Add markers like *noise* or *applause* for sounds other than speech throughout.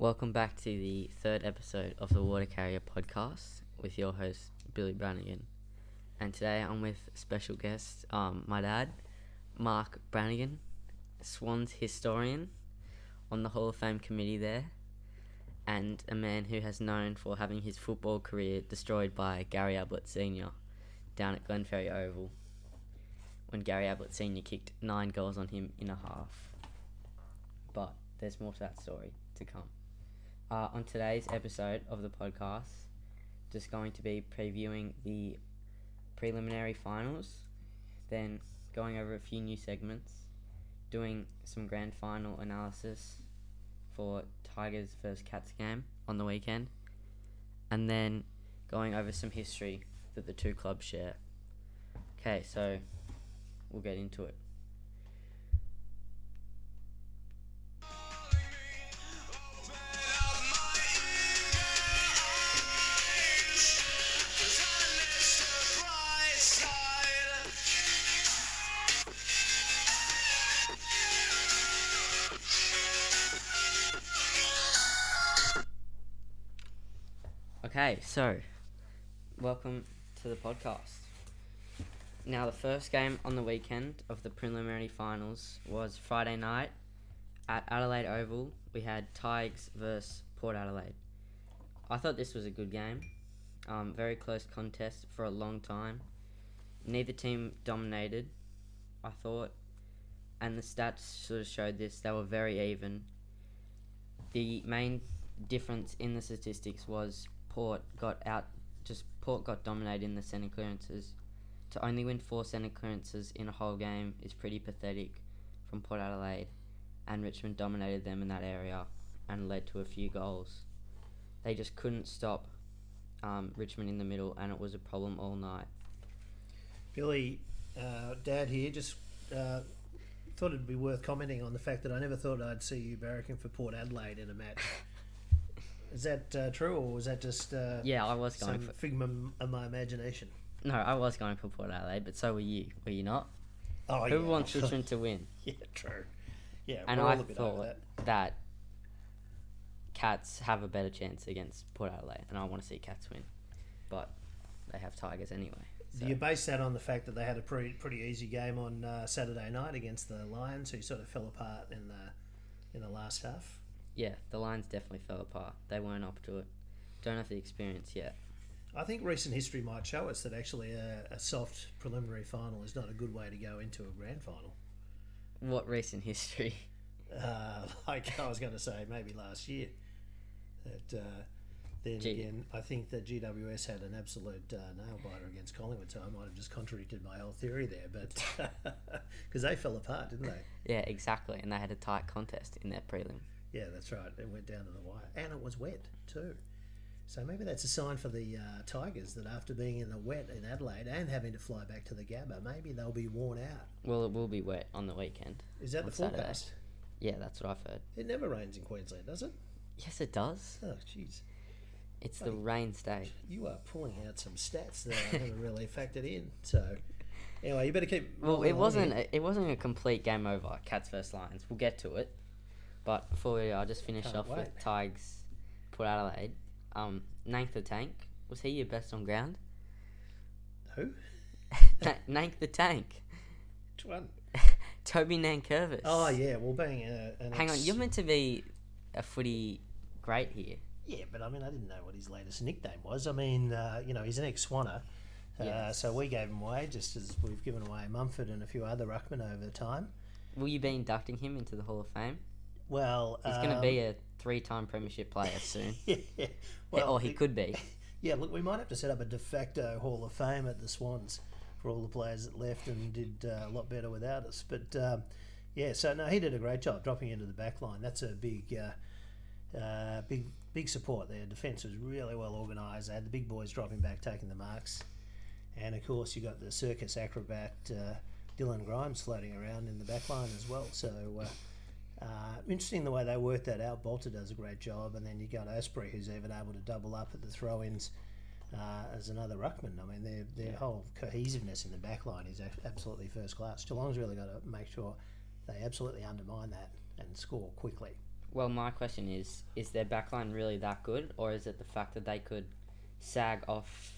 Welcome back to the third episode of the Water Carrier podcast with your host Billy Branagan, and today I'm with special guest, um, my dad, Mark Branagan, Swans historian, on the Hall of Fame committee there, and a man who has known for having his football career destroyed by Gary Ablett Senior, down at Glenferrie Oval, when Gary Ablett Senior kicked nine goals on him in a half. But there's more to that story to come. Uh, on today's episode of the podcast, just going to be previewing the preliminary finals, then going over a few new segments, doing some grand final analysis for Tigers versus Cats game on the weekend, and then going over some history that the two clubs share. Okay, so we'll get into it. Okay, so welcome to the podcast. Now, the first game on the weekend of the preliminary finals was Friday night at Adelaide Oval. We had Tigers versus Port Adelaide. I thought this was a good game. Um, very close contest for a long time. Neither team dominated, I thought, and the stats sort of showed this. They were very even. The main difference in the statistics was Port got out, just Port got dominated in the centre clearances. To only win four centre clearances in a whole game is pretty pathetic from Port Adelaide, and Richmond dominated them in that area and led to a few goals. They just couldn't stop um, Richmond in the middle, and it was a problem all night. Billy, uh, Dad here, just uh, thought it'd be worth commenting on the fact that I never thought I'd see you barracking for Port Adelaide in a match. *laughs* Is that uh, true, or was that just uh, Yeah, I was going some for figment of my imagination? no, I was going for Port Adelaide, but so were you, were you not? Oh, Who yeah. wants Richmond *laughs* to win? yeah, true. Yeah, And I a bit over thought that. that Cats have a better chance against Port Adelaide, and I want to see Cats win, but they have Tigers anyway. So- you base that on the fact that they had a pretty pretty easy game on uh, Saturday night against the Lions, who sort of fell apart in the in the last half? Yeah, the Lions definitely fell apart. They weren't up to it. Don't have the experience yet. I think recent history might show us that actually a, a soft preliminary final is not a good way to go into a grand final. What recent history? *laughs* Uh, *laughs* like I was going to say, maybe last year. That uh, then Gee. again, I think that GWS had an absolute uh, nail biter against Collingwood, so I might have just contradicted my whole theory there. But *laughs* because they fell apart, didn't they? Yeah, exactly. And they had a tight contest in their prelim. Yeah, that's right. It went down to the wire, and it was wet too. So maybe that's a sign for the uh, Tigers that after being in the wet in Adelaide and having to fly back to the Gabba, maybe they'll be worn out. Well, it will be wet on the weekend. Is that the Saturday. forecast? Yeah, that's what I've heard. It never rains in Queensland, does it? Yes, it does. Oh, jeez. It's the Bloody- rain state. You are pulling out some stats that I never really factored in. So, anyway, you better keep. Well, it wasn't. here. It wasn't a complete game over. Cats versus Lions. We'll get to it. But before we, I'll just finish Can't off with wait. Tigers, Port Adelaide. Um, Nank the Tank was he your best on ground? Who? *laughs* Na- Nank the Tank. Which one? *laughs* Toby Nankervis. Oh yeah, well, being a, an Hang on, ex- you're meant to be a footy great here. Yeah, but I mean, I didn't know what his latest nickname was. I mean, uh, you know, he's an ex-Swanner. Uh, Yes. So we gave him away, just as we've given away Mumford and a few other ruckmen over time. Will you be inducting him into the Hall of Fame? Well, He's going to be a three-time premiership player *laughs* soon. Yeah, well, or he could be. *laughs* Yeah, look, we might have to set up a de facto Hall of Fame at the Swans for all the players that left and did uh, a lot better without us. But um, yeah, so no, he did a great job dropping into the back line. That's a big, uh, uh, big, big support there. Defence was really well organised. They had the big boys dropping back, taking the marks, and of course you got the circus acrobat uh, Dylan Grimes floating around in the back line as well. So. Uh, interesting the way they work that out. Balta does a great job, and then you got Astbury, who's even able to double up at the throw-ins uh, as another ruckman. I mean, their their Yeah. whole cohesiveness in the back line is absolutely first class. Geelong's really got to make sure they absolutely undermine that and score quickly. Well, my question is: Is their backline really that good, or is it the fact that they could sag off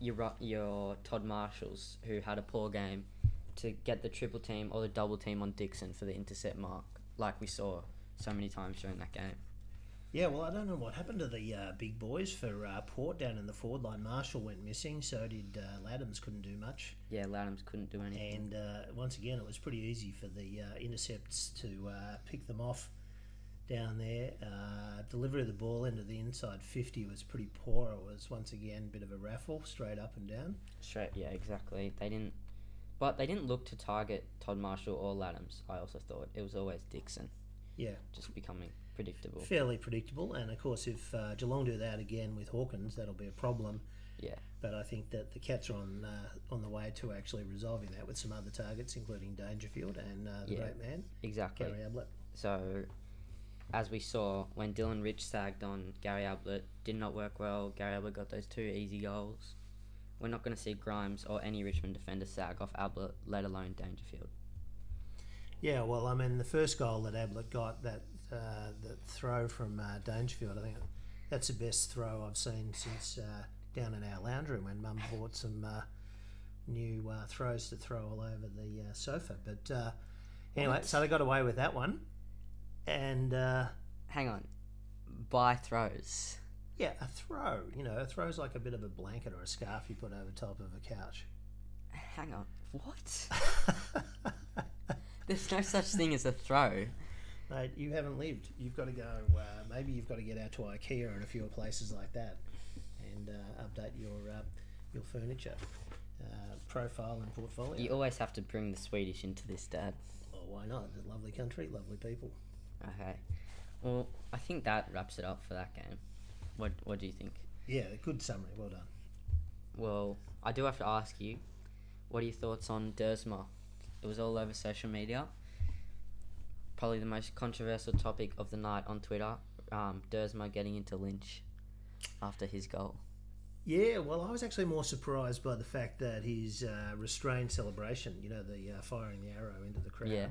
your your Todd Marshalls, who had a poor game, to get the triple team or the double team on Dixon for the intercept mark, like we saw so many times during that game? Yeah, well, I don't know what happened to the uh, big boys for uh, Port down in the forward line. Marshall went missing, so did uh, Ladhams. Couldn't do much, Yeah, Ladhams couldn't do anything. and uh, once again, it was pretty easy for the uh, intercepts to uh, pick them off down there. Uh, delivery of the ball into the inside fifty was pretty poor. It was once again a bit of a raffle, straight up and down. Straight, yeah, exactly. They didn't, but they didn't look to target Todd Marshall or Ladhams. I also thought it was always Dixon, Yeah, just becoming predictable. fairly predictable. And of course, if uh, Geelong do that again with Hawkins, that'll be a problem. Yeah. But I think that the Cats are on uh, on the way to actually resolving that with some other targets, including Dangerfield and uh, the Yeah. great man Exactly. Gary Ablett. So, as we saw, when Dylan Rich sagged on Gary Ablett, did not work well. Gary Ablett got those two easy goals. We're not going to see Grimes or any Richmond defender sag off Ablett, let alone Dangerfield. Yeah, well, I mean, the first goal that Ablett got, that uh, the throw from uh, Dangerfield, I think that's the best throw I've seen since uh, down in our lounge room when Mum bought some uh, new uh, throws to throw all over the uh, sofa. But uh, anyway, so they got away with that one. And uh, Hang on. By throws. Yeah, a throw, you know, a throw's like a bit of a blanket or a scarf you put over top of a couch. Hang on. What? *laughs* There's no such thing as a throw. Mate, you haven't lived. You've got to go. Uh, maybe you've got to get out to IKEA and a few places like that, and uh, update your uh, your furniture uh, profile and portfolio. You always have to bring the Swedish into this, Dad. Well, why not? It's a lovely country, lovely people. Okay. Well, I think that wraps it up for that game. What What do you think? Yeah, good summary. Well done. Well, I do have to ask you, what are your thoughts on Duursma? It was all over social media. Probably the most controversial topic of the night on Twitter. Um, Duursma getting into Lynch after his goal. Yeah, well, I was actually more surprised by the fact that his uh, restrained celebration, you know, the uh, firing the arrow into the crowd. Yeah.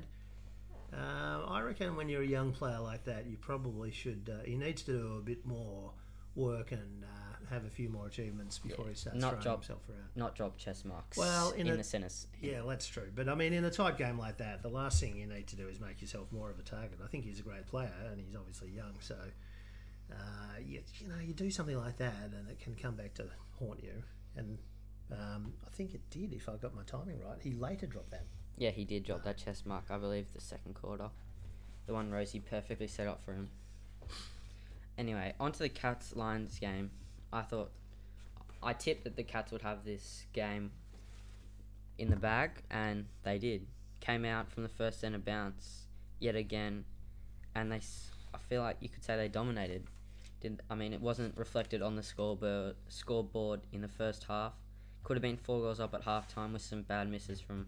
Um, I reckon when you're a young player like that, you probably should. Uh, he needs to do a bit more work and uh, have a few more achievements before Yeah, he starts not throwing drop- himself around. Not drop chess marks. Well, in in, a- the sentence. Yeah, that's true. But I mean, in a tight game like that, the last thing you need to do is make yourself more of a target. I think he's a great player, and he's obviously young. So, uh, you, you know, you do something like that, and it can come back to haunt you. And um, I think it did, if I got my timing right. He later dropped that. Yeah, he did drop that chess mark. I believe the second quarter, the one Rozee perfectly set up for him. Anyway, onto the Cats Lions game. I thought I tipped that the Cats would have this game in the bag, and they did. Came out from the first centre bounce yet again, and they. I feel like you could say they dominated. Did I mean it wasn't reflected on the scoreboard scoreboard in the first half. Could have been four goals up at half time with some bad misses from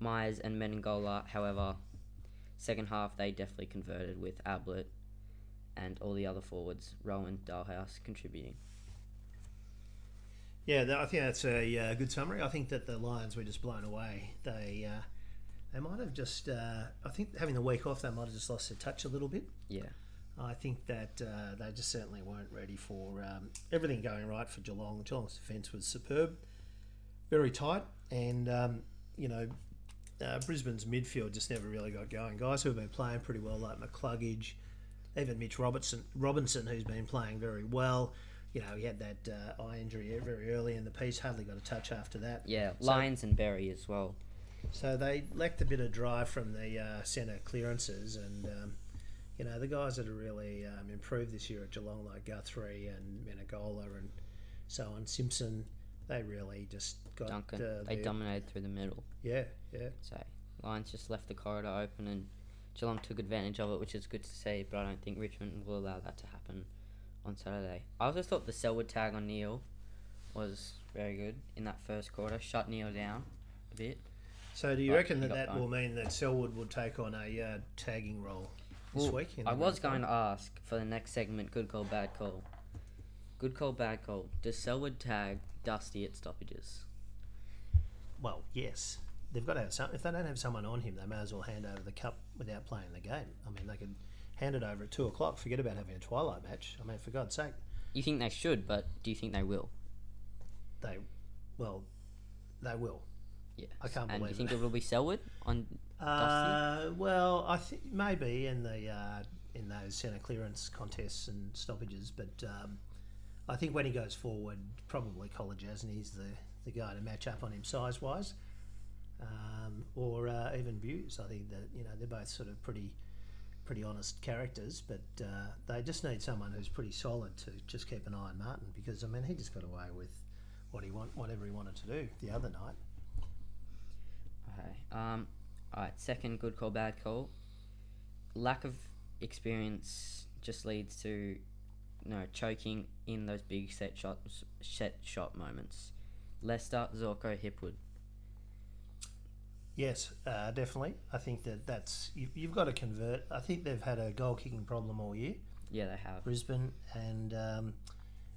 Miers and Menegola. However, second half they definitely converted with Ablett and all the other forwards, Rohan, Dahlhaus contributing. Yeah, I think that's a uh, good summary. I think that the Lions were just blown away. They uh, they might have just. Uh, I think having the week off, they might have just lost their touch a little bit. Yeah, I think that uh, they just certainly weren't ready for um, everything going right for Geelong. Geelong's defence was superb, very tight, and um, you know uh, Brisbane's midfield just never really got going. Guys who have been playing pretty well, like McCluggage, even Mitch Robertson, Robinson, who's been playing very well. You know, he had that uh, eye injury very early in the piece, hardly got a touch after that. yeah. So- Lyons and Berry as well. So they lacked a bit of drive from the uh, centre clearances, and um, you know the guys that have really um, improved this year at Geelong, like Guthrie and Menegola and so on, Simpson, they really just got Duncan, uh, they their- dominated through the middle. Yeah, yeah, So Lions just left the corridor open and Geelong took advantage of it, which is good to see. But I don't think Richmond will allow that to happen on Saturday. I also thought the Selwood tag on Neale was very good in that first quarter. Shut Neale down a bit. So do you But reckon that that done. will mean that Selwood will take on a uh, tagging role this Well, week? I was going to ask for the next segment. Good call, bad call. Good call, bad call. Does Selwood tag Dusty at stoppages? Well, yes. They've got to have some. If they don't have someone on him, they may as well hand over the cup without playing the game. I mean, they could hand it over at two o'clock. Forget about having a twilight match. I mean, for God's sake, You think they should, but do you think they will? they, well, they will. Yeah. I can't believe it. And you think it. will be Selwood on Uh, well, I think maybe in the uh, in those centre clearance contests and stoppages, but um, I think when he goes forward, probably Kolodjashnij's the the guy to match up on him size wise, um, or uh, even Bews. I think that you know they're both sort of pretty pretty honest characters, but uh, they just need someone who's pretty solid to just keep an eye on Martin because I mean he just got away with what he want whatever he wanted to do the other night. Okay. Um. All right. Second, good call, bad call. Lack of experience just leads to, you know, choking in those big set shots, set shot moments. Lester, Zorko, Hipwood. Yes, uh, definitely. I think that that's you, you've got to convert. I think they've had a goal kicking problem all year, Yeah, they have. Brisbane, and um,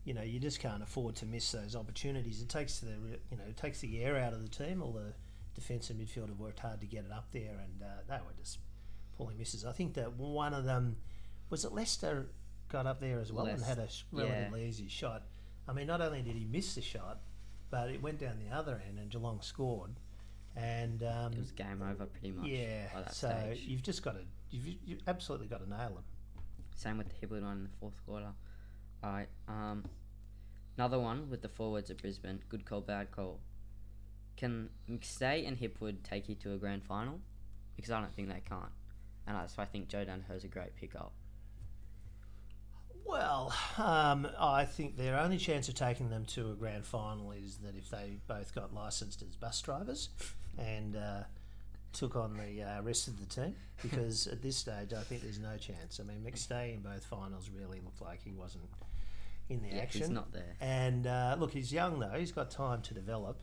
you know you just can't afford to miss those opportunities. It takes the you know it takes the air out of the team. All the defence and midfield have worked hard to get it up there, and uh, they were just pulling misses. I think that one of them was it Lester got up there as well and had a sh- yeah. relatively easy shot. I mean, not only did he miss the shot, but it went down the other end, and Geelong scored. And um, It was game over pretty much. yeah, so stage. you've just got to, you've, you've absolutely got to nail them. Same with the Hipwood one in the fourth quarter. Alright, um, another one with the forwards at Brisbane. Good call, bad call. Can McStay and Hipwood take you to a grand final? Because I don't think they can't. And that's why I think Joe Daniher's a great pickup. Well, um, I think their only chance of taking them to a grand final is that if they both got licensed as bus drivers and uh, took on the uh, rest of the team, *laughs* because at this stage I think there's no chance. I mean, McStay in both finals really looked like he wasn't in the Yeah, action. he's not there. And uh, look, he's young though; he's got time to develop.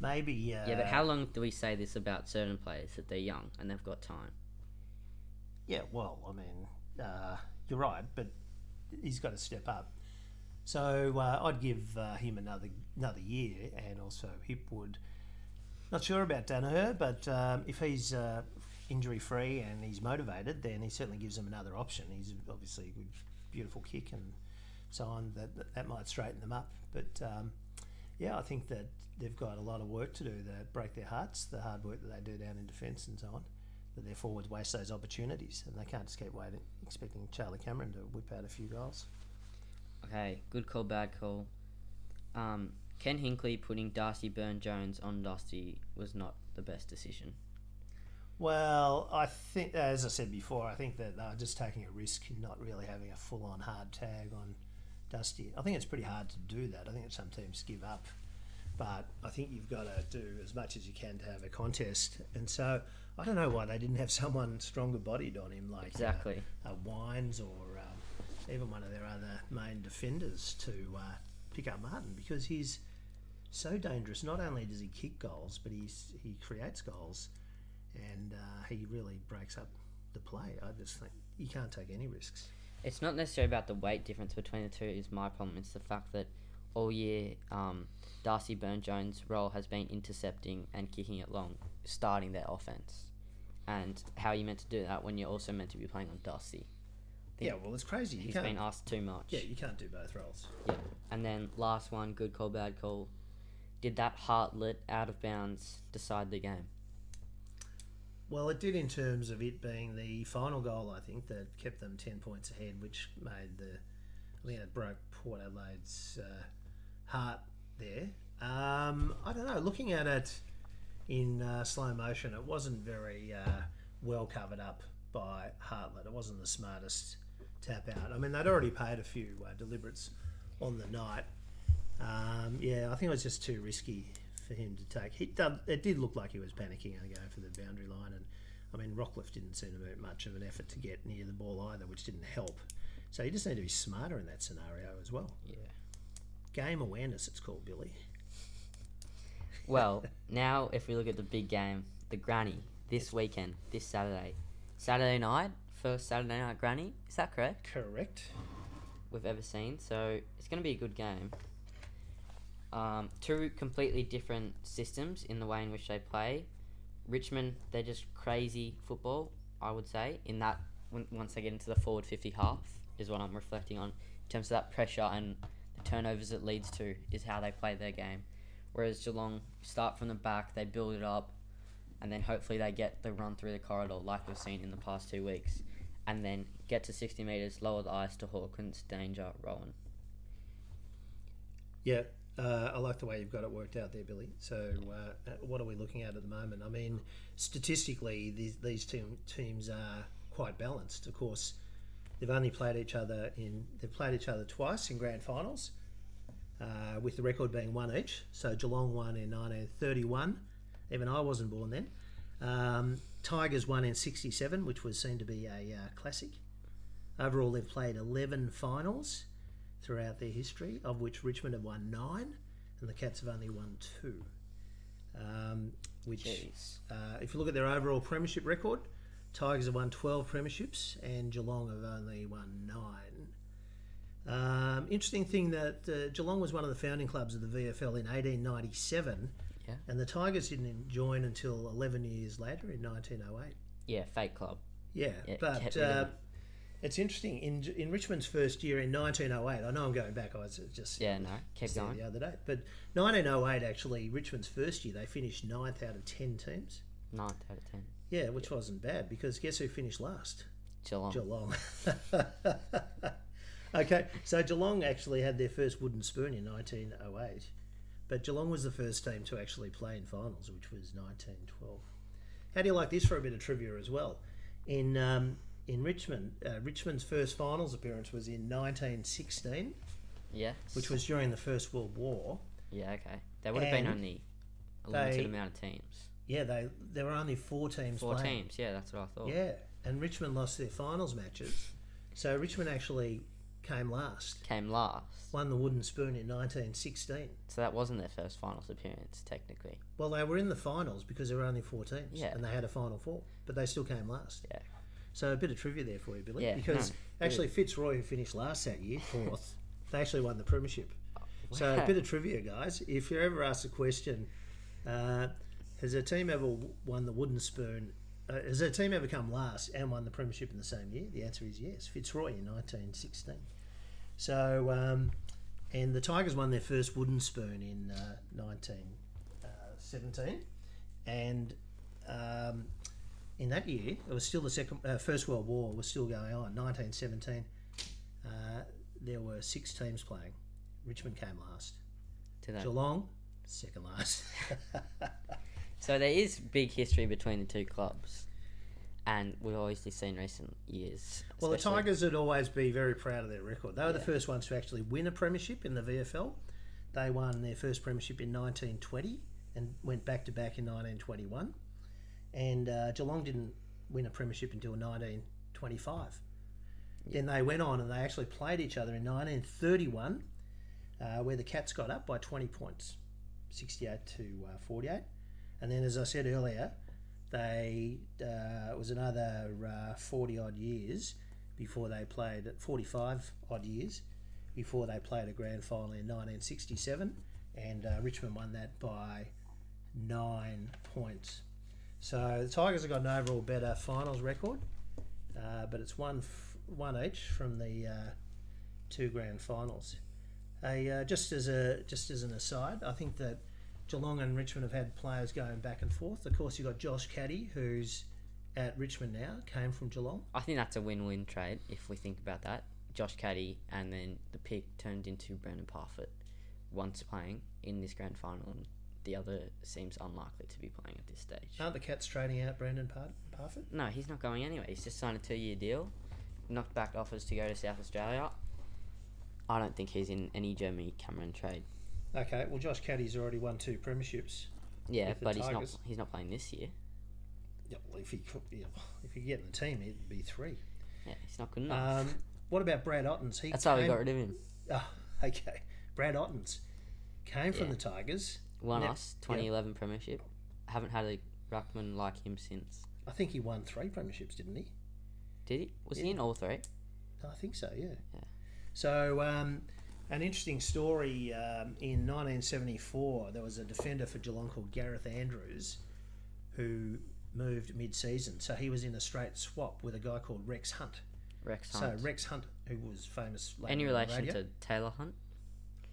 Maybe. Uh, Yeah, but how long do we say this about certain players that they're young and they've got time? Yeah, well, I mean, uh, you're right, but he's got to step up. So uh, I'd give uh, him another another year, and also Hipwood. Not sure about Daniher, but um, if he's uh, injury free and he's motivated, then he certainly gives them another option. He's obviously a good, beautiful kick and so on. That that, might straighten them up. But um, yeah, I think that they've got a lot of work to do to break their hearts, the hard work that they do down in defence and so on that their forwards waste those opportunities, and they can't just keep waiting, expecting Charlie Cameron to whip out a few goals. Okay, good call, bad call. Um, Ken Hinkley putting Darcy Byrne-Jones on Dusty was not the best decision. Well, I think, as I said before, I think that they're just taking a risk in not really having a full-on hard tag on Dusty. I think it's pretty hard to do that. I think that some teams give up, but I think you've got to do as much as you can to have a contest. And so I don't know why they didn't have *laughs* someone stronger bodied on him, like uh, Exactly. uh, Wines or um, even one of their other main defenders to uh, pick up Martin because he's so dangerous. Not only does he kick goals, but he's he creates goals, and uh, he really breaks up the play. I just think you can't take any risks. It's not necessarily about the weight difference between the two. Is my problem. It's the fact that all year, um, Darcy Byrne-Jones' role has been intercepting and kicking it long, starting their offense. And how are you meant to do that when you're also meant to be playing on Darcy? Yeah, well, it's crazy. You He's can't. been asked too much. yeah, you can't do both roles. Yeah. And then last one, good call, bad call. Did that Hartlett out of bounds decide the game? Well, it did in terms of it being the final goal. I think that kept them ten points ahead, which made the I think it broke Port Adelaide's uh, heart there. Um, I don't know. Looking at it in uh, slow motion, it wasn't very uh, well covered up by Hartlett. It wasn't the smartest tap out. I mean, they'd already paid a few uh, deliberates on the night. Um, yeah, I think it was just too risky for him to take. He did, it did look like he was panicking and going for the boundary line, and I mean Rockliff didn't seem to make much of an effort to get near the ball either, which didn't help. So you just need to be smarter in that scenario as well. Yeah. Game awareness, it's called, Billy. Well, *laughs* now if we look at the big game, the Granny this weekend, this Saturday, Saturday night, first Saturday night Granny. Is that correct? Correct. We've ever seen. So it's going to be a good game. Um, two completely different systems in the way in which they play. Richmond, they're just crazy football, I would say, in that once they get into the forward 50 half is what I'm reflecting on in terms of that pressure and the turnovers it leads to is how they play their game. Whereas Geelong start from the back, they build it up, and then hopefully they get the run through the corridor like we've seen in the past two weeks, and then get to 60 metres, lower the ice to Hawkins, Danger, Rohan. Yeah, uh, I like the way you've got it worked out there, Billy. So, uh, what are we looking at at the moment? I mean, statistically, these, these team, teams are quite balanced. Of course, they've only played each other in they've played each other twice in grand finals, uh, with the record being one each. So Geelong won in 1931. Even I wasn't born then. Um, Tigers won in 67, which was seen to be a uh, classic. Overall, they've played 11 finals throughout their history, of which Richmond have won nine, and the Cats have only won two. Um, which, uh, if you look at their overall premiership record, Tigers have won 12 premierships, and Geelong have only won nine. Um, interesting thing that uh, Geelong was one of the founding clubs of the VFL in 1897, Yeah. and the Tigers didn't join until 11 years later in 1908. Yeah, fake club. Yeah, Yeah, but get rid of uh. It's interesting in in Richmond's first year in 1908. I know I'm going back. I was just Yeah, no, keep just going. the other day, but 1908 actually Richmond's first year they finished ninth out of ten teams. Ninth out of ten. Yeah, which wasn't bad because guess who finished last? Geelong. Geelong. *laughs* okay, so Geelong actually had their first wooden spoon in 1908, but Geelong was the first team to actually play in finals, which was 1912. How do you like this for a bit of trivia as well? In um, in Richmond, uh, Richmond's first finals appearance was in 1916, Yes. which was during the First World War. Yeah, okay. There would have been And only a limited they- amount of teams. Yeah, they there were only four teams Four playing. teams, yeah, that's what I thought. Yeah, and Richmond lost their finals matches, so Richmond actually came last. Came last. won the wooden spoon in 1916. So that wasn't their first finals appearance, technically. Well, they were in the finals because there were only four teams, Yeah. and they had a final four, but they still came last. Yeah. So a bit of trivia there for you, Billy, Yeah, because no, actually Fitzroy, who finished last that year, *laughs* fourth, they actually won the premiership. So a bit of trivia, guys. If you're ever asked a question, uh, has a team ever won the wooden spoon? Uh, has a team ever come last and won the premiership in the same year? The answer is yes. Fitzroy in 1916. So, um, and the Tigers won their first wooden spoon in uh, 1917, and um, in that year it was still the second, uh, First World War was still going on. 1917, uh, there were six teams playing. Richmond came last. To that. Geelong, second last. *laughs* So there is big history between the two clubs. And we've obviously seen recent years. well, the Tigers would always be very proud of their record. They were the first ones to actually win a premiership in the VFL. They won their first premiership in 1920 and went back to back in 1921. And uh, Geelong didn't win a premiership until 1925. Then they went on and they actually played each other in 1931, uh, where the Cats got up by 20 points, 68 to uh, 48. And then, as I said earlier, they uh, it was another uh, 40 odd years before they played 45 odd years before they played a grand final in 1967 and uh, Richmond won that by nine points so the Tigers have got an overall better finals record uh, but it's one f- one each from the uh, two grand finals a, uh, just as a just as an aside I think that Geelong and Richmond have had players going back and forth. Of course, you've got Josh Caddy, who's at Richmond now, came from Geelong. I think that's a win-win trade if we think about that. Josh Caddy and then the pick turned into Brandon Parfitt once playing in this grand final and the other seems unlikely to be playing at this stage. Aren't the Cats trading out Brandon Par- Parfitt? No, he's not going anywhere. He's just signed a two-year deal, knocked back offers to go to South Australia. I don't think he's in any Jeremy Cameron trade. Okay, well, Josh Caddy's already won two premierships. Yeah, but he's not. He's not playing this year. Yeah, well, if he could, yeah, if he could get in the team, it'd be three. Yeah, he's not good enough. Um, what about Brad Ottens? He That's how we got rid of him. Oh, *laughs* okay, Brad Ottens came from the Tigers. Won us 2011 premiership. Haven't had a ruckman like him since. I think he won three premierships, didn't he? Did he? Was he in all three? I think so, yeah. Yeah. So, um, an interesting story um, in 1974, there was a defender for Geelong called Gareth Andrews who moved mid-season, so he was in a straight swap with a guy called Rex Hunt. Rex Hunt. So Rex Hunt, who was famous. Any relation to Taylor Hunt?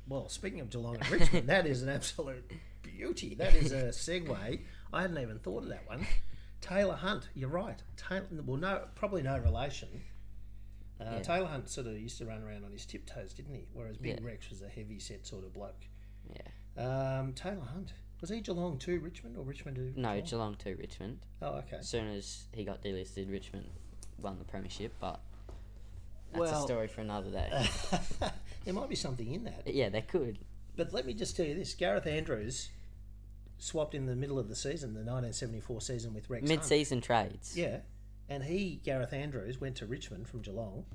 Well, speaking of Geelong and Richmond, that is an absolute beauty. That is a segue. I hadn't even thought of that one. Taylor Hunt, you're right. Taylor, well, no, probably no relation. Uh, Yeah. Taylor Hunt sort of used to run around on his tiptoes, didn't he? Whereas Big Yeah. Rex was a heavy set sort of bloke. Yeah. Um, Taylor Hunt was he Geelong to Richmond or Richmond to No, Geelong? Geelong to Richmond. Oh, okay. As soon as he got delisted, Richmond won the premiership, but that's Well- a story for another day. *laughs* there might be something in that. yeah, they could. But let me just tell you this: Gareth Andrews swapped in the middle of the season, the 1974 season, with Rex Hunt. Mid-season trades. Yeah, and he, Gareth Andrews, went to Richmond from Geelong.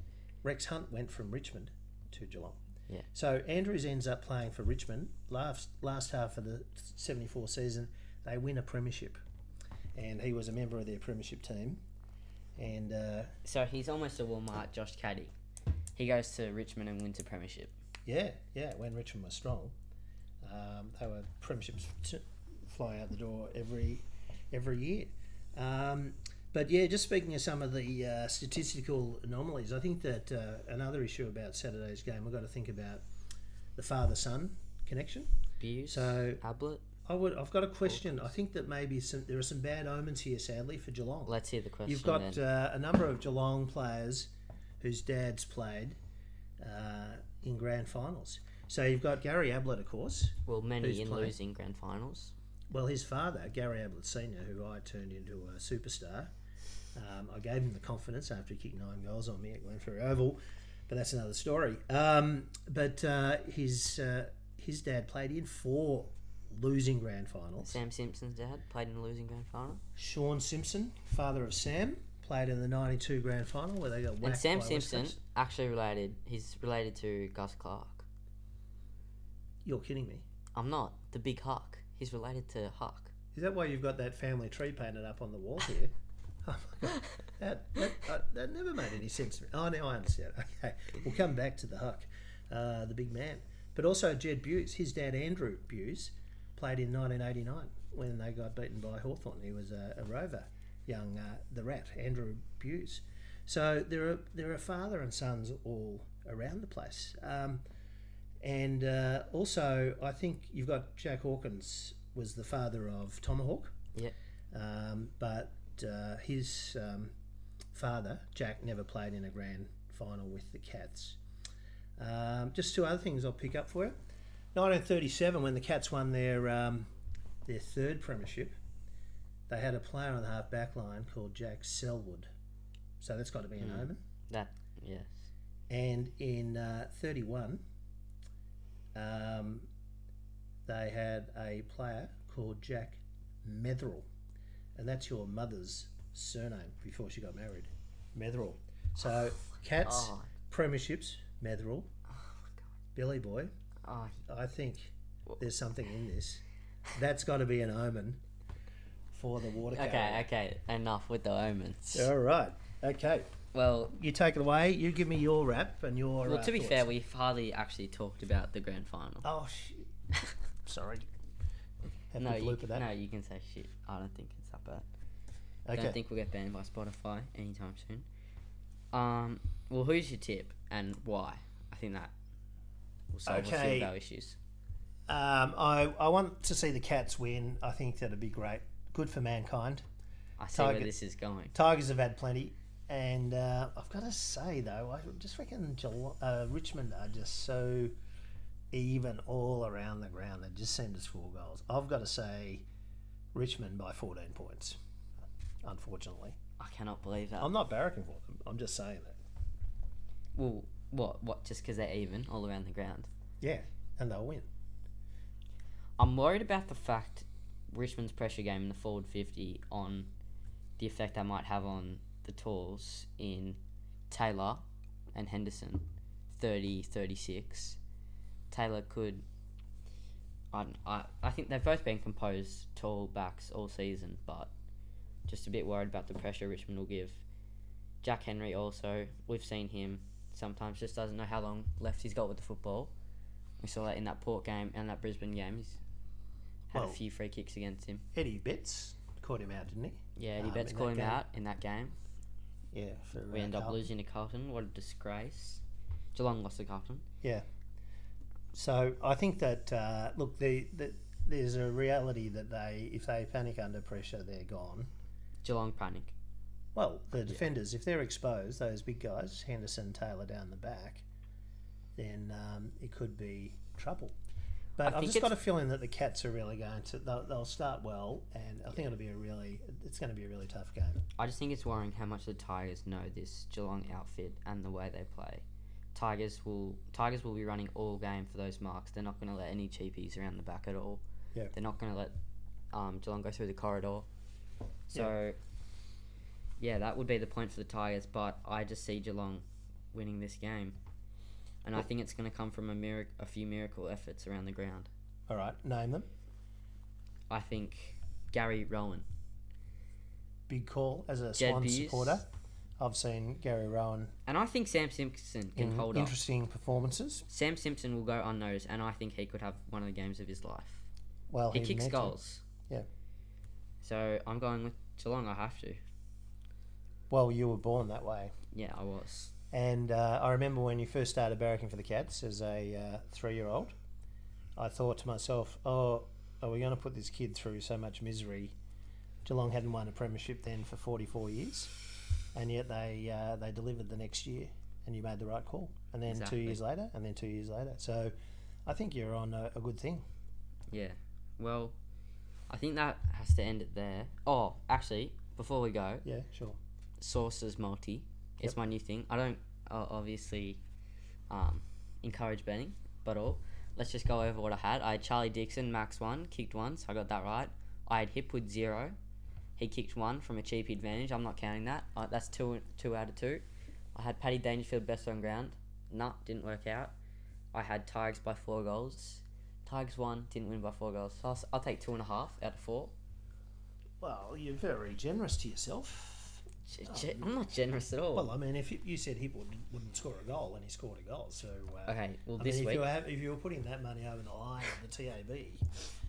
Rex Hunt went from Richmond to Geelong. Yeah. So Andrews ends up playing for Richmond. Last last half of the '74 season, they win a premiership, and he was a member of their premiership team. And uh, So he's almost a Walmart Josh Caddy. He goes to Richmond and wins a premiership. yeah, yeah, when Richmond was strong, um, they were premierships t- flying out the door every every year. Um, but yeah, just speaking of some of the uh, statistical anomalies, I think that uh, another issue about Saturday's game, we've got to think about the father-son connection. Bews, So Ablett. I would, I've got a question. I think that maybe some, there are some bad omens here, sadly, for Geelong. Let's hear the question. You've got uh, a number of Geelong players whose dads played uh, in grand finals. So you've got Gary Ablett, of course. well, many in playing? losing grand finals. Well, his father, Gary Ablett Senior, who I turned into a superstar, um, I gave him the confidence after he kicked nine goals on me at Glenferrie Oval, but that's another story. Um, but uh, his uh, his dad played in four losing grand finals. Sam Simpson's dad played in a losing grand final. Sean Simpson, father of Sam, played in the '92 grand final where they got whacked And Sam by West Simpson Coast. actually related. He's related to Gus Clark. You're kidding me. I'm not the big Huck. He's related to Huck. Is that why you've got that family tree painted up on the wall here? *laughs* *laughs* oh my god, that that, uh, that never made any sense to me. Oh, now I understand. *laughs* Okay, we'll come back to the Huck, uh, the big man, but also Jed Bews. His dad Andrew Bews played in 1989 when they got beaten by Hawthorn. He was a, a rover, young uh, the Rat Andrew Bews. So there are there are father and sons all around the place. Um, and uh, also, I think you've got Jack Hawkins was the father of Tomahawk. Yeah. Um, but uh, his um, father, Jack, never played in a grand final with the Cats. Um, just two other things I'll pick up for you. 1937, when the Cats won their um, their third premiership, they had a player on the half back line called Jack Selwood. So that's got to be an Mm. omen. That yes. And in uh, 31, um, they had a player called Jack Metherell. And that's your mother's surname before she got married. Metherell. So, Cats, Oh, Premierships, Metherell, Billy Boy. oh, I think there's something in this. That's got to be an omen for the water okay, carrier. okay. Enough with the omens. All right. Okay. Well, You take it away. You give me your rap and your. well. uh, To be thoughts. fair, we've hardly actually talked about the grand final. Oh, shit. *laughs* Sorry. Have no, you, that. no, you can say shit. I don't think it's that bad. I don't think we'll get banned by Spotify anytime soon. Um, well, who's your tip and why? I think that will solve a few Okay. of our issues. Um, I, I want to see the Cats win. I think that'd be great. Good for mankind. I see where this is going. Tigers have had plenty. And uh, I've got to say, though, I just reckon Geelong, uh, Richmond are just so even all around the ground. They just seem to score goals. I've got to say Richmond by 14 points, unfortunately. I cannot believe that. I'm not barracking for them. I'm just saying that. well, what? What? Just because they're even all around the ground? Yeah, and they'll win. I'm worried about the fact Richmond's pressure game in the forward 50 on the effect that might have on the tools in Taylor and Henderson 30 36. Taylor could. I, I, I think they've both been composed tall backs all season, but just a bit worried about the pressure Richmond will give. Jack Henry also, we've seen him sometimes just doesn't know how long left he's got with the football. We saw that in that Port game and that Brisbane game. He's had Well- a few free kicks against him. Eddie Betts caught him out, didn't he? Yeah, Eddie Um, Betts caught him game. out in that game. Yeah, for We uh, end up Carlton. losing to Carlton. What a disgrace. Geelong lost to Carlton. Yeah. So I think that uh, look, the, the, there's a reality that they, if they panic under pressure, they're gone. Geelong panic. Well, the defenders, if they're exposed, those big guys, Henderson, Taylor down the back, then um, it could be trouble. But I I've just got a feeling that the Cats are really going to. They'll, they'll start well, and I think it'll be a really. It's going to be a really tough game. I just think it's worrying how much the Tigers know this Geelong outfit and the way they play. Tigers will Tigers will be running all game for those marks. They're not going to let any cheapies around the back at all. Yeah. They're not going to let um, Geelong go through the corridor. So, yeah. that would be the point for the Tigers. But I just see Geelong winning this game, and I think it's going to come from a mirac- a few miracle efforts around the ground. All right, name them. I think Gary Rohan. Big call as a Jed Swan supporter. I've seen Gary Rohan And I think Sam Simpson can in hold up. interesting performances. Sam Simpson will go unnoticed, and I think he could have one of the games of his life. Well, he he's kicks goals. Yeah. So I'm going with Geelong. I have to. Well, you were born that way. Yeah, I was. And uh, I remember when you first started barracking for the Cats as a uh, three-year-old, I thought to myself, "Oh, are we going to put this kid through so much misery?" Geelong hadn't won a premiership then for 44 years, and yet they uh, they delivered the next year, and you made the right call. And then Exactly. two years later, and then two years later. So, I think you're on a, a good thing. Yeah. Well, I think that has to end it there. Oh, actually, before we go, Yeah, sure. Sources Multi. It's Yep. my new thing. I don't uh, obviously um, encourage betting, but all. Let's just go over what I had. I had Charlie Dixon, max one, kicked one, so I got that right. I had Hipwood zero. He kicked one from a cheap advantage. I'm not counting that. Uh, that's two two out of two. I had Paddy Dangerfield best on ground. Nah, didn't work out. I had Tigers by four goals. Tigers won, didn't win by four goals. So I'll, s- I'll take two and a half out of four. Well, you're very generous to yourself. G- g- I'm not generous at all. Well, I mean, if you, you said he would, wouldn't score a goal, and he scored a goal, so uh, okay, well I this mean, if week you, were have, if you were putting that money over the line at the TAB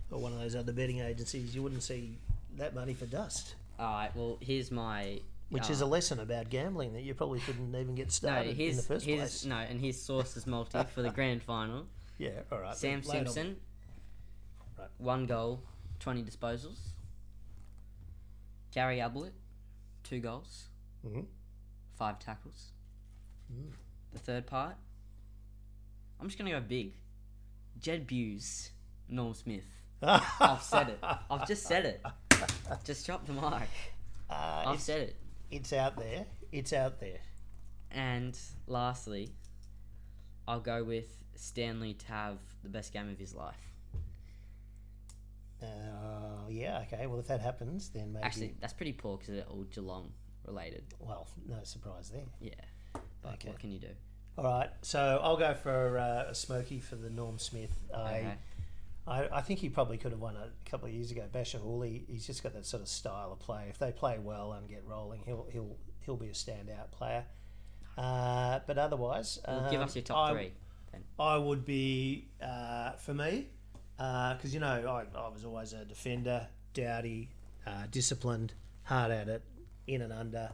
or one of those other betting agencies, you wouldn't see that money for dust. All right. Well, here's my. Which uh, is a lesson about gambling that you probably couldn't even get no. started Here's in the first here's place. no, and his sources multi for the grand final. *laughs* Yeah, all right. Sam lay it on. Simpson. Right. One goal, twenty disposals. Gary Ablett, two goals, Mhm. five tackles. Mm. The third part. I'm just gonna go big. Jed Bews, Norm Smith. *laughs* I've said it. I've just said it. Just drop the mic. Uh, I've said it. it's out there. It's out there. And lastly, I'll go with Stanley to have the best game of his life. Uh, yeah, okay. Well, if that happens, then maybe. Actually, that's pretty poor because they're all Geelong related. well, no surprise there. Yeah. But Okay. what can you do? All right, so I'll go for uh, a smoky for the Norm Smith. I, Okay. I, I think he probably could have won a couple of years ago. Bachar Houli, he's just got that sort of style of play. If they play well and get rolling, he'll he'll he'll be a standout player. Uh, but otherwise, Well, give um, us your top I, three. I would be uh, for me because you know I, I was always a defender, dowdy, uh, disciplined, hard at it, in and under.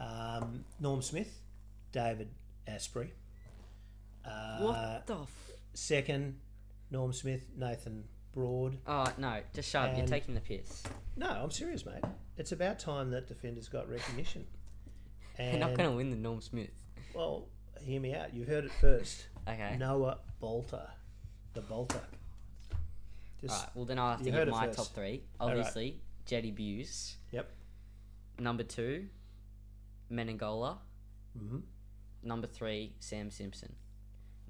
Um, Norm Smith, David Astbury. Uh, What the? F- Second, Norm Smith, Nathan Broad. oh no! Just shut up. You're taking the piss. No, I'm serious, mate. It's about time that defenders got recognition. You're not going to win the Norm Smith. well, hear me out. You've heard it first. Okay. Noah Balta, the Bolter. Just All right. Well, then I'll have to You give it my first. top three. All right. Obviously, Jetty Bews. Yep. Number two, Menegola. hmm Number three, Sam Simpson.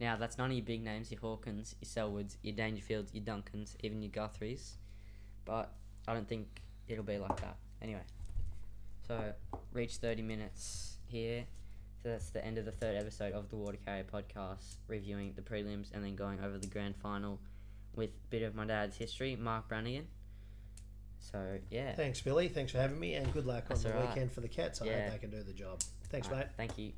Now, that's none of your big names, your Hawkins, your Selwoods, your Dangerfields, your Duncans, even your Guthries. But I don't think it'll be like that. Anyway, so reach 30 minutes here. So that's the end of the third episode of the Water Carrier podcast, reviewing the prelims and then going over the grand final with a bit of my dad's history, Mark Branagan. So, yeah. Thanks, Billy. Thanks for having me, and good luck That's on the right. weekend for the Cats. I Yeah. hope they can do the job. Thanks, Alright, mate. Thank you.